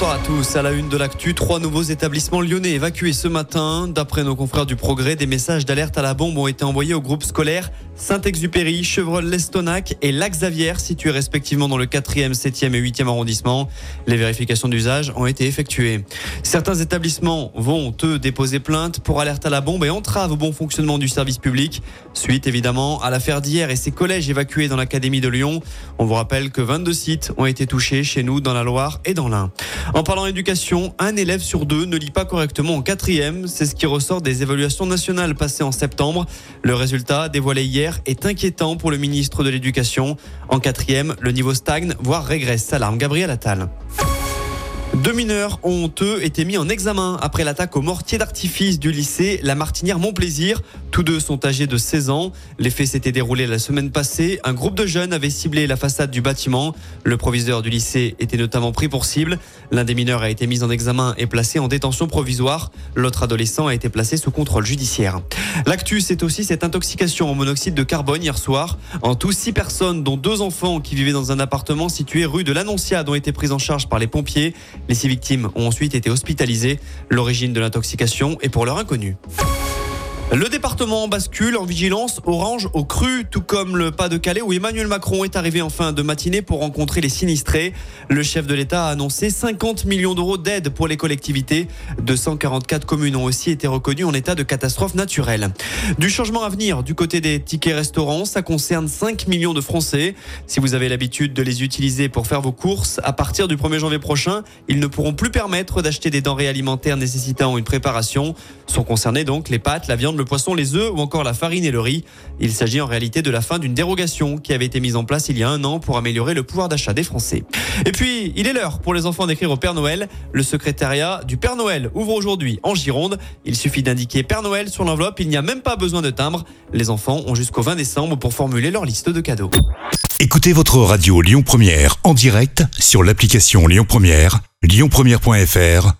Bonsoir à tous. À la une de l'actu, trois nouveaux établissements lyonnais évacués ce matin. D'après nos confrères du Progrès, des messages d'alerte à la bombe ont été envoyés aux groupes scolaires Saint-Exupéry, Chevreul-Lestonac et Lac-Xavier, situés respectivement dans le 4e, 7e et 8e arrondissement. Les vérifications d'usage ont été effectuées. Certains établissements vont, eux, déposer plainte pour alerte à la bombe et entrave au bon fonctionnement du service public. Suite, évidemment, à l'affaire d'hier et ses collèges évacués dans l'Académie de Lyon. On vous rappelle que 22 sites ont été touchés chez nous, dans la Loire et dans l'Ain. En parlant éducation, un élève sur deux ne lit pas correctement en quatrième. C'est ce qui ressort des évaluations nationales passées en septembre. Le résultat, dévoilé hier, est inquiétant pour le ministre de l'Éducation. En quatrième, le niveau stagne, voire régresse. Salam Gabriel Attal. Deux mineurs ont, eux, été mis en examen après l'attaque au mortier d'artifice du lycée La Martinière Montplaisir. Tous deux sont âgés de 16 ans. Les faits s'étaient déroulés la semaine passée. Un groupe de jeunes avait ciblé la façade du bâtiment. Le proviseur du lycée était notamment pris pour cible. L'un des mineurs a été mis en examen et placé en détention provisoire. L'autre adolescent a été placé sous contrôle judiciaire. L'actu, c'est aussi cette intoxication au monoxyde de carbone hier soir. En tout, six personnes, dont deux enfants qui vivaient dans un appartement situé rue de l'Annonciade, ont été prises en charge par les pompiers. Les six victimes ont ensuite été hospitalisées. L'origine de l'intoxication est pour l'heure inconnue. Le département bascule en vigilance orange au cru, tout comme le Pas-de-Calais où Emmanuel Macron est arrivé en fin de matinée pour rencontrer les sinistrés. Le chef de l'État a annoncé 50 millions d'euros d'aide pour les collectivités. 244 communes ont aussi été reconnues en état de catastrophe naturelle. Du changement à venir du côté des tickets restaurants, ça concerne 5 millions de Français. Si vous avez l'habitude de les utiliser pour faire vos courses, à partir du 1er janvier prochain, ils ne pourront plus permettre d'acheter des denrées alimentaires nécessitant une préparation. Sont concernés donc les pâtes, la viande, le poisson, les œufs ou encore la farine et le riz. Il s'agit en réalité de la fin d'une dérogation qui avait été mise en place il y a un an pour améliorer le pouvoir d'achat des Français. Et puis, il est l'heure pour les enfants d'écrire au Père Noël. Le secrétariat du Père Noël ouvre aujourd'hui en Gironde. Il suffit d'indiquer Père Noël sur l'enveloppe. Il n'y a même pas besoin de timbre. Les enfants ont jusqu'au 20 décembre pour formuler leur liste de cadeaux. Écoutez votre radio Lyon Première en direct sur l'application Lyon Première, lyonpremière.fr